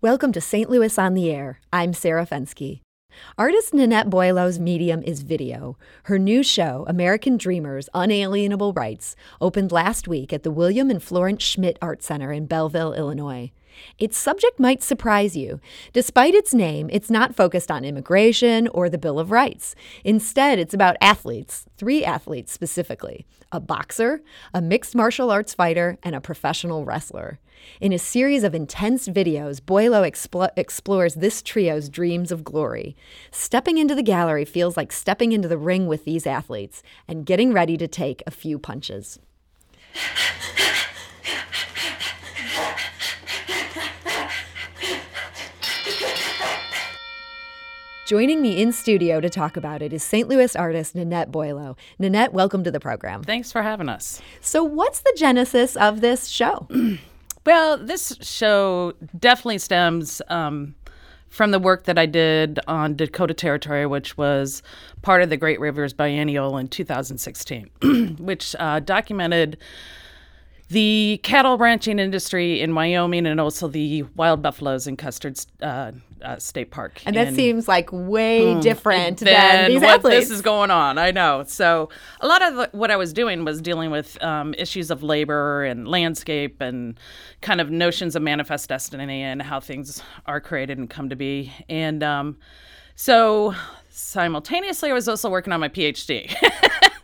Welcome to St. Louis on the Air. I'm Sarah Fenske. Artist Nanette Boileau's medium is video. Her new show, American Dreamers Unalienable Rights, opened last week at the William and Florence Schmidt Art Center in Belleville, Illinois. Its subject might surprise you. Despite its name, it's not focused on immigration or the Bill of Rights. Instead, it's about athletes, three athletes specifically a boxer, a mixed martial arts fighter, and a professional wrestler. In a series of intense videos, Boileau expl- explores this trio's dreams of glory. Stepping into the gallery feels like stepping into the ring with these athletes and getting ready to take a few punches. Joining me in studio to talk about it is St. Louis artist Nanette Boileau. Nanette, welcome to the program. Thanks for having us. So, what's the genesis of this show? well, this show definitely stems um, from the work that I did on Dakota Territory, which was part of the Great Rivers Biennial in 2016, which uh, documented the cattle ranching industry in Wyoming and also the wild buffaloes in Custer uh, uh, State Park. And that in, seems like way mm, different than, than what athletes. this is going on. I know. So a lot of the, what I was doing was dealing with um, issues of labor and landscape and kind of notions of manifest destiny and how things are created and come to be. And um, so simultaneously, I was also working on my PhD.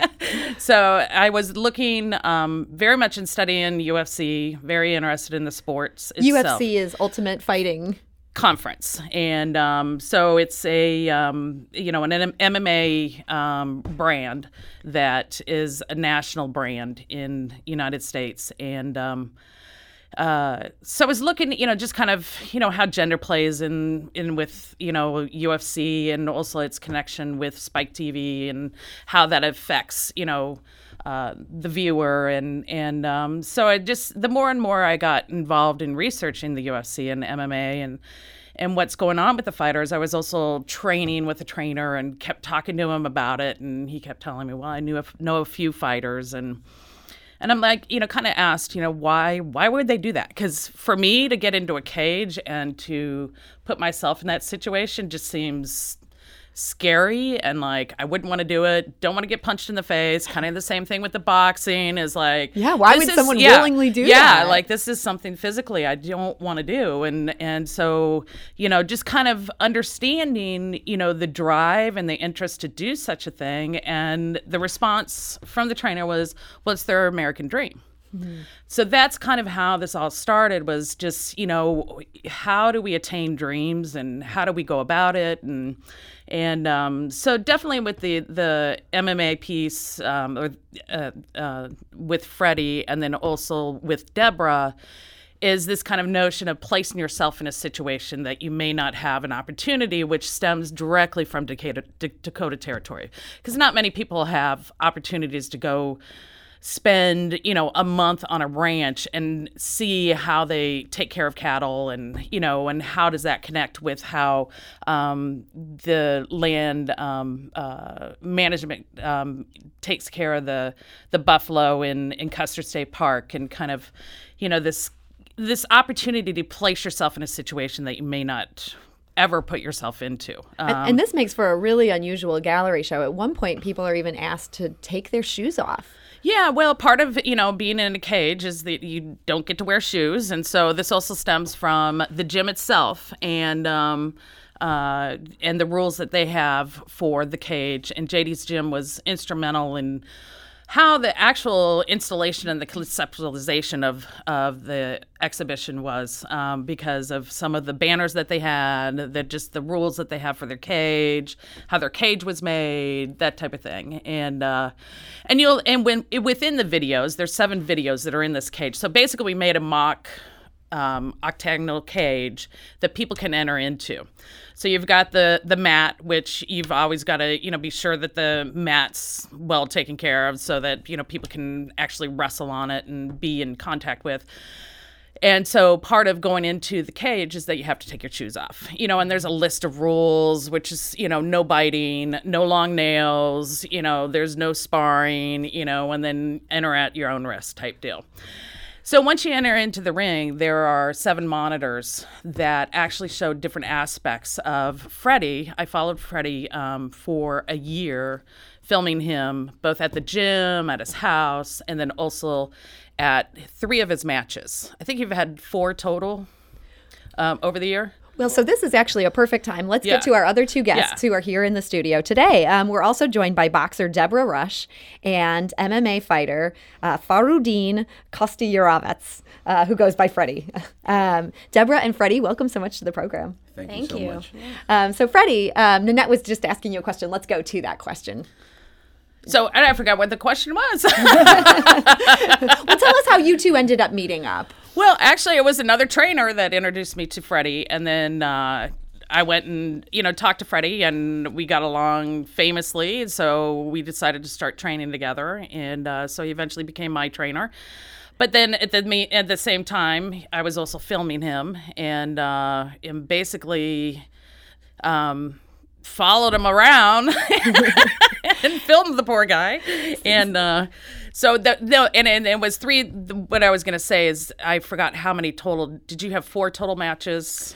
so I was looking um, very much in studying UFC, very interested in the sports. Itself. UFC is Ultimate Fighting conference and um, so it's a um, you know an mma um, brand that is a national brand in united states and um, uh, so I was looking, you know, just kind of, you know, how gender plays in in with, you know, UFC and also its connection with Spike TV and how that affects, you know, uh, the viewer and and um, so I just the more and more I got involved in researching the UFC and MMA and and what's going on with the fighters. I was also training with a trainer and kept talking to him about it, and he kept telling me, "Well, I knew know a few fighters and." And I'm like, you know, kind of asked, you know, why why would they do that? Because for me to get into a cage and to put myself in that situation just seems scary and like I wouldn't want to do it. Don't want to get punched in the face. Kind of the same thing with the boxing is like Yeah, why would is, someone yeah, willingly do that? yeah, that? like this is something physically I don't want to do and and so, you know, just kind of understanding, you know, the drive and the interest to do such a thing and the response from the trainer was well it's their American dream. So that's kind of how this all started was just, you know, how do we attain dreams and how do we go about it? And and um, so definitely with the the MMA piece um, or uh, uh, with Freddie and then also with Deborah is this kind of notion of placing yourself in a situation that you may not have an opportunity, which stems directly from Dakota, Dakota territory, because not many people have opportunities to go spend you know a month on a ranch and see how they take care of cattle and you know and how does that connect with how um, the land um, uh, management um, takes care of the the buffalo in in Custer State Park and kind of you know this this opportunity to place yourself in a situation that you may not ever put yourself into. Um, and, and, this makes for a really unusual gallery show. At one point, people are even asked to take their shoes off. Yeah, well, part of you know being in a cage is that you don't get to wear shoes, and so this also stems from the gym itself and. Um, uh, and the rules that they have for the cage. And JD's gym was instrumental in how the actual installation and the conceptualization of, of the exhibition was um, because of some of the banners that they had, that just the rules that they have for their cage, how their cage was made, that type of thing. And uh, and you'll and when within the videos, there's seven videos that are in this cage. So basically, we made a mock um, octagonal cage that people can enter into. So you've got the the mat, which you've always got to you know be sure that the mat's well taken care of, so that you know people can actually wrestle on it and be in contact with. And so part of going into the cage is that you have to take your shoes off. You know, and there's a list of rules, which is, you know, no biting, no long nails, you know, there's no sparring, you know, and then enter at your own risk type deal. So once you enter into the ring, there are seven monitors that actually show different aspects of Freddie. I followed Freddie um, for a year, filming him both at the gym, at his house, and then also at three of his matches. I think you've had four total um, over the year. Well, so this is actually a perfect time. Let's Yeah. get to our other two guests Yeah. who are here in the studio today. Um, we're also joined by boxer Deborah Rush and MMA fighter uh, Farudin Kostyurovets, uh, who goes by Freddie. Um, Deborah and Freddie, welcome so much to the program. Thank, Thank you so you. much. Um, so, Freddie, um, Nanette was just asking you a question. Let's go to that question. So and I forgot what the question was. Well, tell us how you two ended up meeting up. Well, actually, it was another trainer that introduced me to Freddie, and then uh, I went and you know talked to Freddie, and we got along famously. So we decided to start training together, and uh, so he eventually became my trainer. But then at the at the same time, I was also filming him, and uh, and basically. Um, followed him around and filmed the poor guy and uh so the, no and, and it was three what i was going to say is i forgot how many total did you have four total matches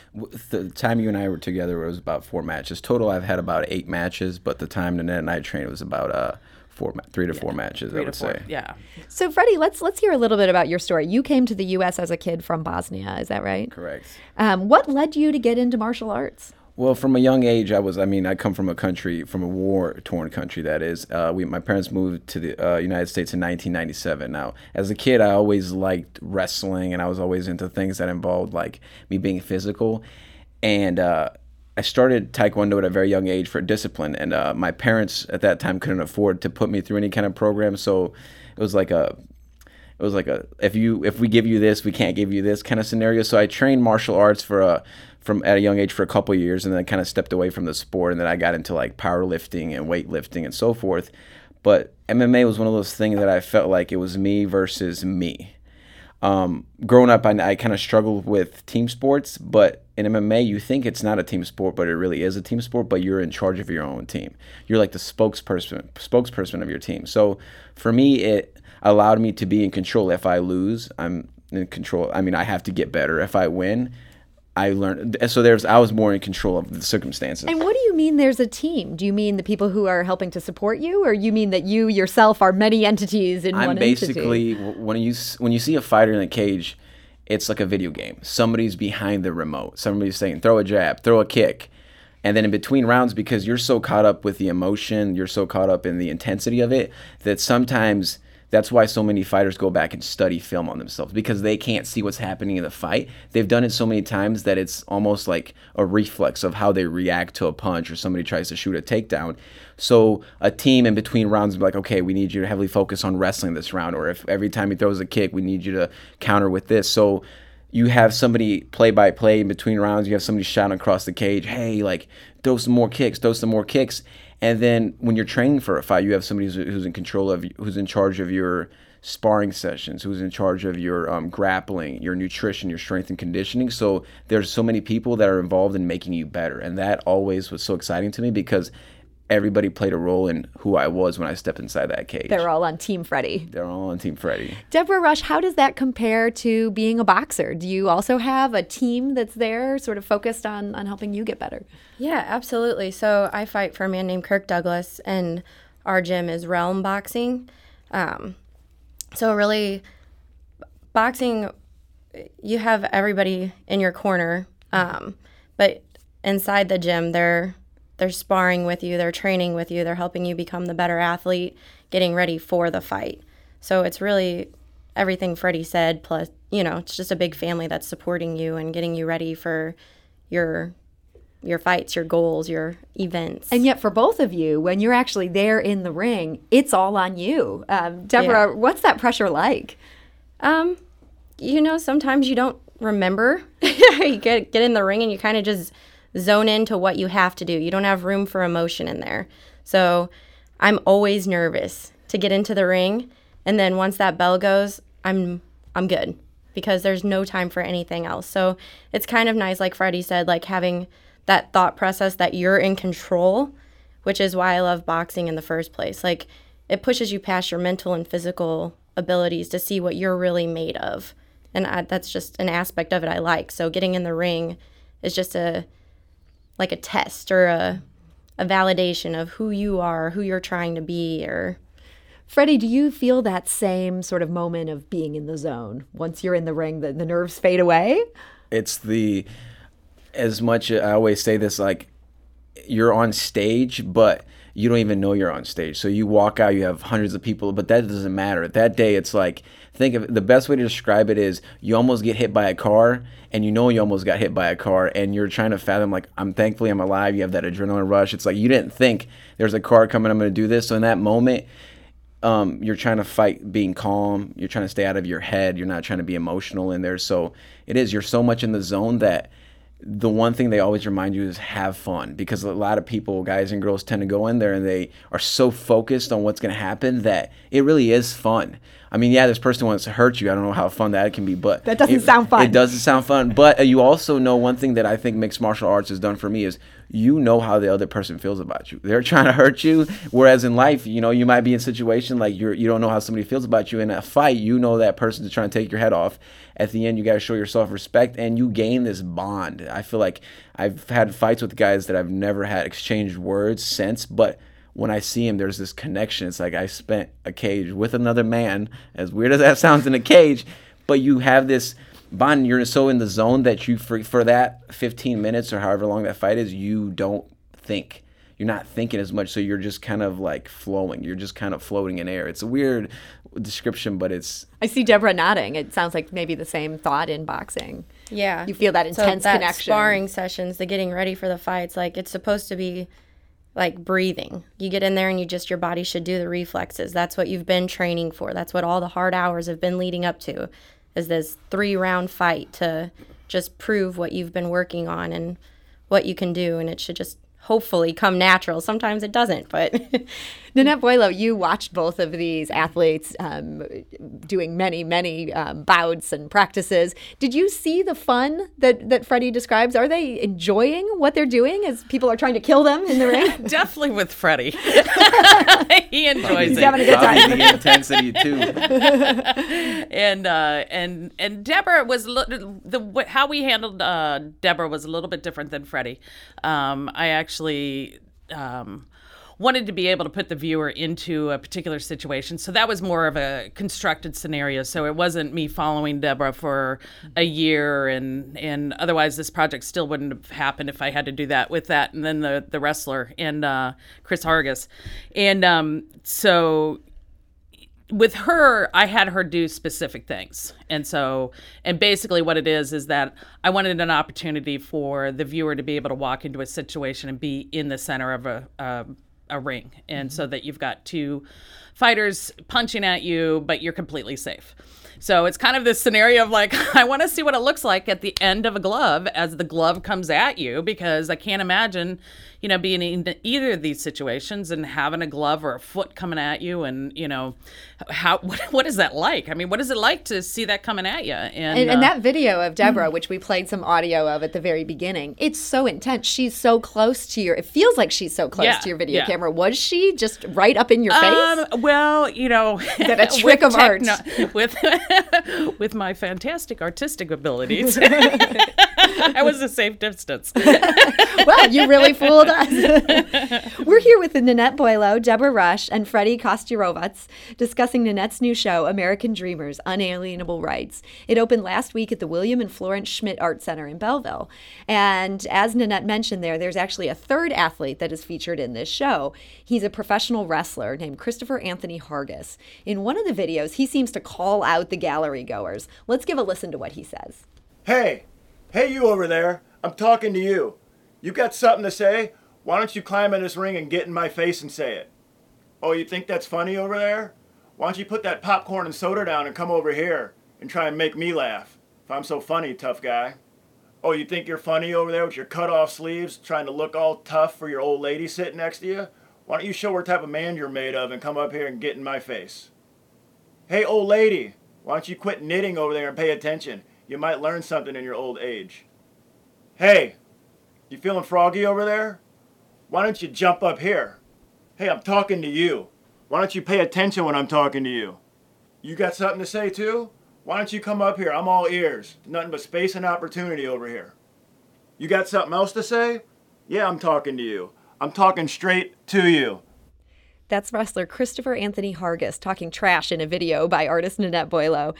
The time you and I were together it was about four matches total. I've had about eight matches, but the time Nanette and I trained was about uh four, three to four matches. I would four say. yeah So, Freddie, let's let's hear a little bit about your story. You came to the U.S. as a kid from Bosnia. Is that right? Correct. Um, what led you to get into martial arts? Well, from a young age, I was. I mean, I come from a country, from a war-torn country. That is, uh, we. My parents moved to the uh, United States in 1997. Now, as a kid, I always liked wrestling, and I was always into things that involved like me being physical, and. Uh, I started Taekwondo at a very young age for discipline, and uh, my parents at that time couldn't afford to put me through any kind of program, so it was like a it was like a if you if we give you this we can't give you this kind of scenario so i trained martial arts for a from at a young age for a couple years and then I kind of stepped away from the sport and then i got into like powerlifting and weightlifting and so forth but mma was one of those things that i felt like it was me versus me um, growing up, I, I kind of struggled with team sports, but in MMA, you think it's not a team sport, but it really is a team sport. But you're in charge of your own team. You're like the spokesperson, spokesperson of your team. So for me, it allowed me to be in control. If I lose, I'm in control. I mean, I have to get better. If I win, I learned. So there's, I was more in control of the circumstances. And what do you mean there's a team? Do you mean the people who are helping to support you, or you mean that you yourself are many entities in I'm one entity? basically w- when you when you see a fighter in a cage, it's like a video game. Somebody's behind the remote. Somebody's saying throw a jab, throw a kick, and then in between rounds, because you're so caught up with the emotion, you're so caught up in the intensity of it that sometimes. That's why so many fighters go back and study film on themselves because they can't see what's happening in the fight. They've done it so many times that it's almost like a reflex of how they react to a punch or somebody tries to shoot a takedown. So a team in between rounds be like, okay, we need you to heavily focus on wrestling this round, or if every time he throws a kick, we need you to counter with this. So you have somebody play by play in between rounds. You have somebody shouting across the cage, hey, like throw some more kicks, throw some more kicks. And then when you're training for a fight, you have somebody who's, who's in control of, who's in charge of your sparring sessions, who's in charge of your um, grappling, your nutrition, your strength and conditioning. So there's so many people that are involved in making you better, and that always was so exciting to me because everybody played a role in who I was when I stepped inside that cage. They're all on Team Freddie. They're all on Team Freddie. Deborah Rush, how does that compare to being a boxer? Do you also have a team that's there, sort of focused on on helping you get better? Yeah, absolutely. So I fight for a man named Kirk Douglas, and our gym is Realm Boxing. Um, so really, boxing, you have everybody in your corner, um, but inside the gym, they're they're sparring with you, they're training with you, they're helping you become the better athlete, getting ready for the fight. So it's really everything Freddie said. Plus, you know, it's just a big family that's supporting you and getting you ready for your your fights, your goals, your events. And yet, for both of you, when you're actually there in the ring, it's all on you. Um, Deborah, what's that pressure like? Um, you know, sometimes you don't remember. you get get in the ring and you kind of just zone into what you have to do. You don't have room for emotion in there. So I'm always nervous to get into the ring, and then once that bell goes, I'm I'm good because there's no time for anything else. So it's kind of nice, like Freddie said, like having that thought process that you're in control, which is why I love boxing in the first place. Like it pushes you past your mental and physical abilities to see what you're really made of. and I, that's just an aspect of it I like. So getting in the ring is just a like a test or a a validation of who you are, who you're trying to be, or Freddie, do you feel that same sort of moment of being in the zone? Once you're in the ring, the, the nerves fade away? It's the, as much, I always say this, like, you're on stage, but you don't even know you're on stage. So you walk out, you have hundreds of people, but that doesn't matter. That day, it's like, think of the best way to describe it is you almost get hit by a car and you know you almost got hit by a car and you're trying to fathom like i'm thankfully i'm alive you have that adrenaline rush it's like you didn't think there's a car coming i'm going to do this so in that moment um, you're trying to fight being calm. You're trying to stay out of your head. You're not trying to be emotional in there. So it is. You're so much in the zone that the one thing they always remind you is have fun because a lot of people, guys and girls, tend to go in there and they are so focused on what's going to happen that it really is fun. I mean, yeah, this person wants to hurt you. I don't know how fun that can be, but that doesn't it, sound fun. It doesn't sound fun. But uh, you also know one thing that I think mixed martial arts has done for me is you know how the other person feels about you. They're trying to hurt you, whereas in life, you know, you might be in a situation like you're you don't know how somebody feels about you. In a fight, you know that person is trying to take your head off. At the end, you got to show yourself respect, and you gain this bond. I feel like I've had fights with guys that I've never had exchanged words since, but when I see him, there's this connection. It's like I spent a cage with another man, as weird as that sounds in a cage, but you have this bond. You're so in the zone that you, for, for that 15 minutes or however long that fight is, you don't think. You're not thinking as much, so you're just kind of like flowing. You're just kind of floating in air. It's a weird description, but it's. I see Deborah nodding. It sounds like maybe the same thought in boxing. Yeah. You feel that intense so that connection. Sparring sessions, the getting ready for the fights, like it's supposed to be like breathing. You get in there and you just, your body should do the reflexes. That's what you've been training for. That's what all the hard hours have been leading up to is this three round fight to just prove what you've been working on and what you can do. And it should just hopefully come natural. Sometimes it doesn't, but. Nanette Boileau, you watched both of these athletes um, doing many, many um, bouts and practices. Did you see the fun that, that Freddie describes? Are they enjoying what they're doing as people are trying to kill them in the ring? Definitely with Freddie. he enjoys He's it. having a good time. the intensity too. and uh, and and Deborah was li- the how we handled uh, Deborah was a little bit different than Freddie. Um, I actually. Um, wanted to be able to put the viewer into a particular situation. So that was more of a constructed scenario. So it wasn't me following Deborah for a year and and otherwise this project still wouldn't have happened if I had to do that with that and then the the wrestler and uh, Chris Hargis. And um, so with her, I had her do specific things. And so, and basically what it is, is that I wanted an opportunity for the viewer to be able to walk into a situation and be in the center of a, a, a ring. And so mm-hmm. that you've got two fighters punching at you, but you're completely safe. So it's kind of this scenario of like, I want to see what it looks like at the end of a glove as the glove comes at you, because I can't imagine, you know, being in either of these situations and having a glove or a foot coming at you, and you know, how what, what is that like? I mean, what is it like to see that coming at you? And, And, and uh, that video of Deborah, which we played some audio of at the very beginning, it's so intense. She's so close to your. It feels like she's so close Yeah, to your video yeah. camera. Was she just right up in your face? Um, well, you know, that a trick of art? with with my fantastic artistic abilities, I was a safe distance. well, you really fooled us. We're here with Nanette Boileau, Deborah Rush, and Freddie Kostyurovats discussing Nanette's new show, American Dreamers Unalienable Rights. It opened last week at the William and Florence Schmidt Art Center in Belleville. And as Nanette mentioned there, there's actually a third athlete that is featured in this show. He's a professional wrestler named Christopher Anthony Hargis. In one of the videos, he seems to call out the gallery goers. Let's give a listen to what he says. Hey, hey, you over there. I'm talking to you. You got something to say? Why don't you climb in this ring and get in my face and say it? Oh, you think that's funny over there? Why don't you put that popcorn and soda down and come over here and try and make me laugh? If I'm so funny, tough guy. Oh, you think you're funny over there with your cut off sleeves, trying to look all tough for your old lady sitting next to you? Why don't you show what type of man you're made of and come up here and get in my face? Hey, old lady, why don't you quit knitting over there and pay attention? You might learn something in your old age. Hey, you feeling froggy over there? Why don't you jump up here? Hey, I'm talking to you. Why don't you pay attention when I'm talking to you? You got something to say too? Why don't you come up here? I'm all ears. Nothing but space and opportunity over here. You got something else to say? Yeah, I'm talking to you. I'm talking straight to you. That's wrestler Christopher Anthony Hargis talking trash in a video by artist Nanette Boileau.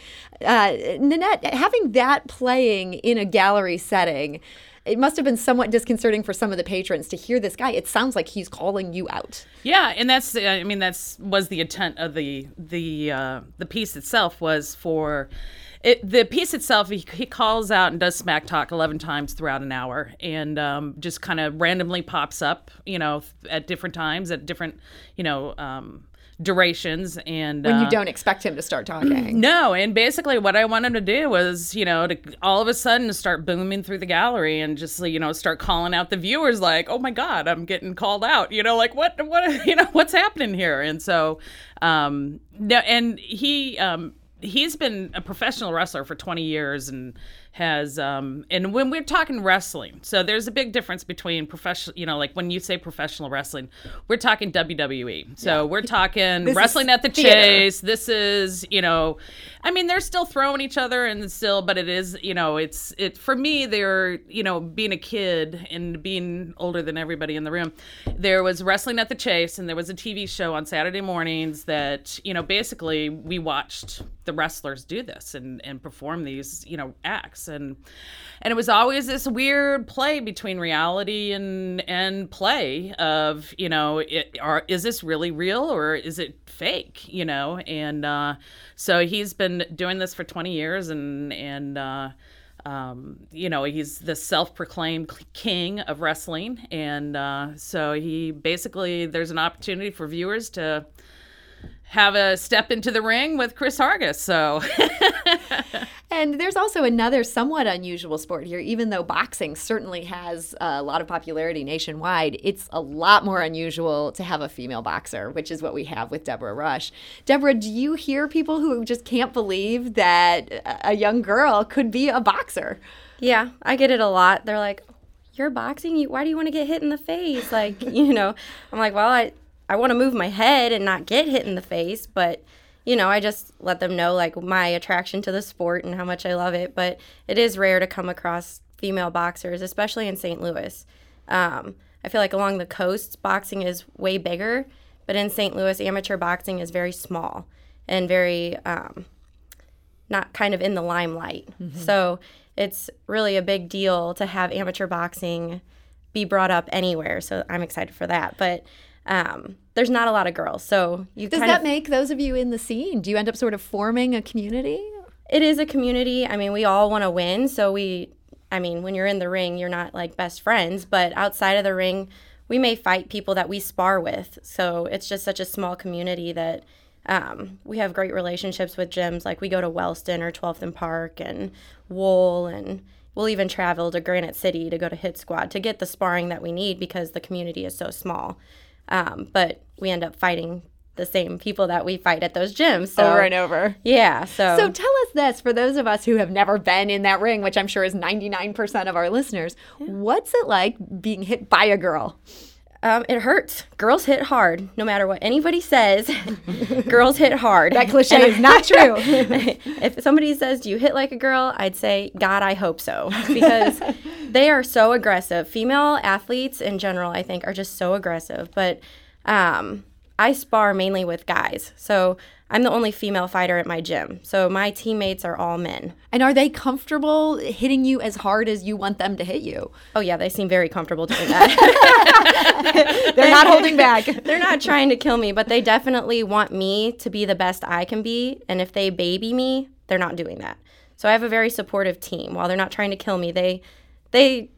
Uh, Nanette, having that playing in a gallery setting, it must have been somewhat disconcerting for some of the patrons to hear this guy. It sounds like he's calling you out. Yeah, and that's I mean that's was the intent of the the uh, the piece itself was for it, the piece itself, he, he, calls out and does smack talk 11 times throughout an hour and um, just kind of randomly pops up, you know, at different times, at different, you know, um, durations and when uh, you don't expect him to start talking. No and basically what i wanted him to do was you know to all of a sudden start booming through the gallery and just you know start calling out the viewers like oh my god i'm getting called out. You know like what what you know what's happening here? And so um no and he um he's been a professional wrestler for 20 years and has um and when we're talking wrestling so there's a big difference between professional you know like when you say professional wrestling we're talking WWE so yeah. we're talking wrestling at the theater. chase this is you know I mean they're still throwing each other and still but it is you know it's it for me they're you know being a kid and being older than everybody in the room there was wrestling at the chase and there was a TV show on Saturday mornings that you know basically we watched the wrestlers do this and and perform these you know acts. And and it was always this weird play between reality and and play of you know it, are, is this really real or is it fake you know? And uh, so he's been doing this for 20 years and and uh, um, you know he's the self-proclaimed king of wrestling and uh, so he basically there's an opportunity for viewers to have a step into the ring with Chris Hargis. So, and there's also another somewhat unusual sport here. Even though boxing certainly has a lot of popularity nationwide, it's a lot more unusual to have a female boxer, which is what we have with Deborah Rush. Deborah, do you hear people who just can't believe that a young girl could be a boxer? Yeah, I get it a lot. They're like, "You're boxing? Why do you want to get hit in the face?" Like, you know, I'm like, "Well, I." I want to move my head and not get hit in the face, but you know, I just let them know like my attraction to the sport and how much I love it. But it is rare to come across female boxers, especially in St. Louis. Um, I feel like along the coasts, boxing is way bigger, but in St. Louis, amateur boxing is very small and very um, not kind of in the limelight. Mm-hmm. So it's really a big deal to have amateur boxing be brought up anywhere. So I'm excited for that. But um, there's not a lot of girls. So you does that of, make those of you in the scene? Do you end up sort of forming a community? It is a community. I mean, we all want to win, so we. I mean, when you're in the ring, you're not like best friends, but outside of the ring, we may fight people that we spar with. So it's just such a small community that um, we have great relationships with gyms. Like we go to Wellston or 12th and Park and Wohl, and we'll even travel to Granite City to go to Hit Squad to get the sparring that we need because the community is so small. Um, but we end up fighting the same people that we fight at those gyms so, over and over. Yeah. So So tell us this for those of us who have never been in that ring, which I'm sure is 99% of our listeners, yeah. what's it like being hit by a girl? Um, it hurts. Girls hit hard, no matter what anybody says. girls hit hard. That cliche is not true. if somebody says, "Do you hit like a girl?" I'd say, "God, I hope so," because they are so aggressive. Female athletes in general, I think, are just so aggressive. But um, I spar mainly with guys, so I'm the only female fighter at my gym. So my teammates are all men. And are they comfortable hitting you as hard as you want them to hit you? Oh yeah, they seem very comfortable doing that. they're not holding back. they're not trying to kill me, but they definitely want me to be the best I can be. And if they baby me, they're not doing that. So I have a very supportive team. While they're not trying to kill me, they they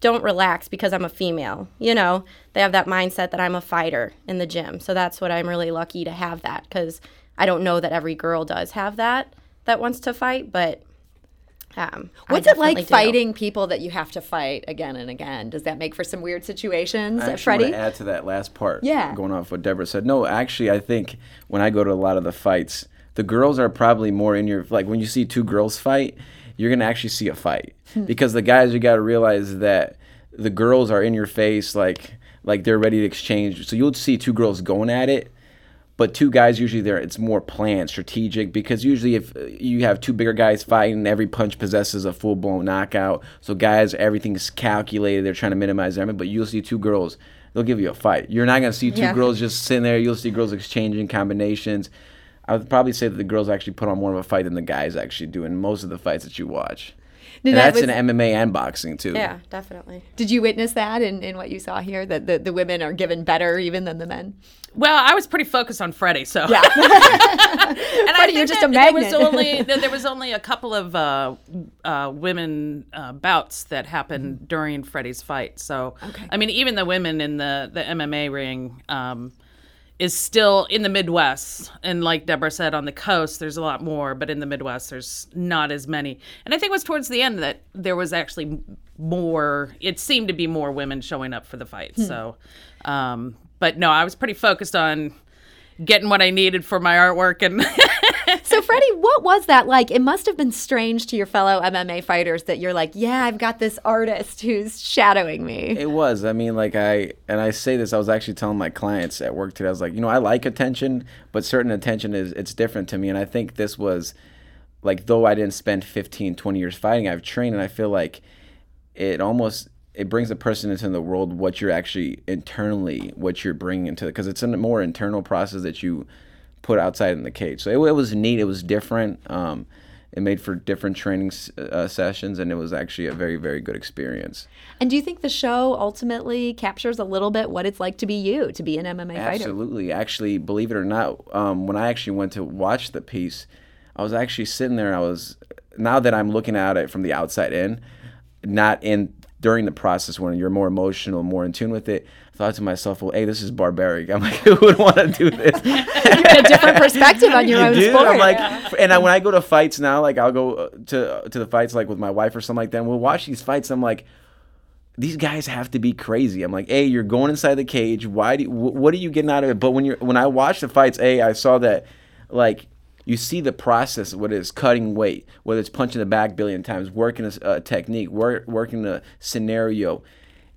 don't relax because I'm a female. You know, they have that mindset that I'm a fighter in the gym. So that's what I'm really lucky to have that because I don't know that every girl does have that that wants to fight, but um, What's it like do. fighting people that you have to fight again and again? Does that make for some weird situations, I Freddie? Want to add to that last part. Yeah. Going off what Deborah said. No, actually, I think when I go to a lot of the fights, the girls are probably more in your like when you see two girls fight, you're gonna actually see a fight hmm. because the guys you got to realize that the girls are in your face like like they're ready to exchange. So you'll see two girls going at it but two guys usually there it's more planned strategic because usually if uh, you have two bigger guys fighting every punch possesses a full-blown knockout so guys everything's calculated they're trying to minimize everything but you'll see two girls they'll give you a fight you're not going to see two Yeah. girls just sitting there you'll see girls exchanging combinations i would probably say that the girls actually put on more of a fight than the guys actually do in most of the fights that you watch and Nanette, that's was- in mma and boxing too Yeah, definitely. did you witness that in, in what you saw here? That the, the women are given better even than the men? Well, I was pretty focused on Freddie, so Yeah. and I think you're just that a There was only there there was only a couple of uh, uh, women uh, bouts that happened during Freddie's fight. So, Okay. I mean, even the women in the the MMA ring. Um, is still in the Midwest. And like Deborah said, on the coast, there's a lot more, but in the Midwest, there's not as many. And I think it was towards the end that there was actually more, it seemed to be more women showing up for the fight. So, um, but no, I was pretty focused on getting what I needed for my artwork and So, Freddie, what was that like? It must have been strange to your fellow MMA fighters that you're like, yeah, I've got this artist who's shadowing me. It was. I mean, like I and I say this. I was actually telling my clients at work today. I was like, you know, I like attention, but certain attention is it's different to me. And I think this was like, though I didn't spend 15, 20 years fighting, I've trained, and I feel like it almost it brings a person into the world what you're actually internally what you're bringing into it because it's a more internal process that you put outside in the cage. So it, it was neat. It was different. Um, it made for different training uh, sessions, and it was actually a very, very good experience. And do you think the show ultimately captures a little bit what it's like to be you, to be an MMA fighter? Absolutely. Actually, believe it or not, um, when I actually went to watch the piece, I was actually sitting there. I was now that I'm looking at it from the outside in, not in during the process when you're more emotional, more in tune with it. Thought to myself, well, hey, this is barbaric. I'm like, who would want to do this? You a different perspective on your You own do? sport. I'm like, and I, when I go to fights now, like I'll go uh, to to the fights like with my wife or something like that. And we'll watch these fights. I'm like, these guys have to be crazy. I'm like, hey, you're going inside the cage. Why do? You, wh- what are you getting out of it? But when you're when I watch the fights, a I saw that, like. You see the process, whether it's cutting weight, whether it's punching the back a billion times, working a technique, work, working a scenario.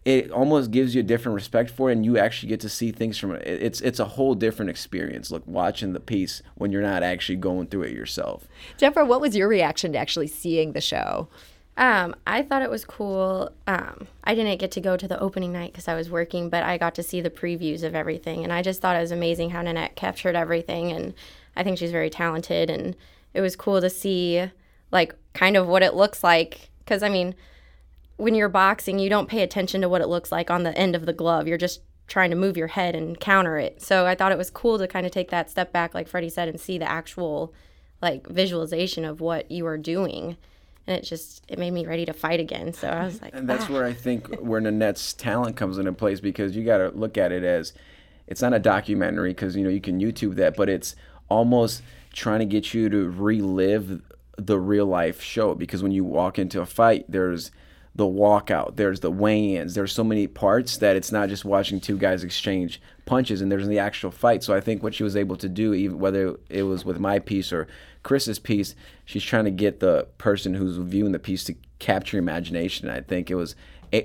It almost gives you a different respect for it, and you actually get to see things from it. It's it's a whole different experience. Look, watching the piece when you're not actually going through it yourself. Jennifer, what was your reaction to actually seeing the show? Um, I thought it was cool. Um, I didn't get to go to the opening night because I was working, but I got to see the previews of everything, and I just thought it was amazing how Nanette captured everything, and I think she's very talented, and it was cool to see like kind of what it looks like because I mean, when you're boxing, you don't pay attention to what it looks like on the end of the glove. You're just trying to move your head and counter it. So I thought it was cool to kind of take that step back, like Freddie said, and see the actual like visualization of what you are doing. And it just it made me ready to fight again. So I was like, And that's "Ah." where I think where Nanette's talent comes into place because you got to look at it as it's not a documentary because you know you can YouTube that, but it's almost trying to get you to relive the real life show because when you walk into a fight, there's the walkout, there's the weigh-ins, there's so many parts that it's not just watching two guys exchange punches, and there's the actual fight. So I think what she was able to do, even whether it was with my piece or Chris's piece, she's trying to get the person who's viewing the piece to capture imagination. I think it was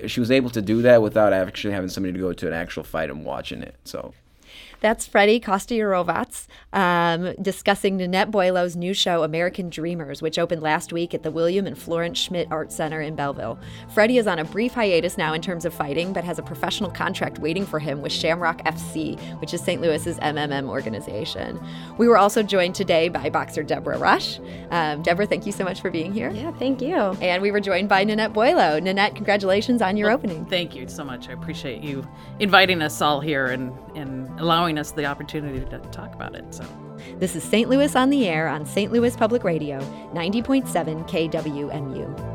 she was able to do that without actually having somebody to go to an actual fight and watching it. So That's Freddie Kostyurovats um, discussing Nanette Boileau's new show, American Dreamers, which opened last week at the William and Florence Schmidt Art Center in Belleville. Freddie is on a brief hiatus now in terms of fighting, but has a professional contract waiting for him with Shamrock FC, which is St. Louis's MMM organization. We were also joined today by boxer Deborah Rush. Um, Deborah, thank you so much for being here. Yeah, thank you. And we were joined by Nanette Boileau. Nanette, congratulations on your opening. Thank you so much. I appreciate you inviting us all here and, and allowing us the opportunity to talk about it. So. This is St. Louis on the Air on St. Louis Public Radio, 90.7 KWMU.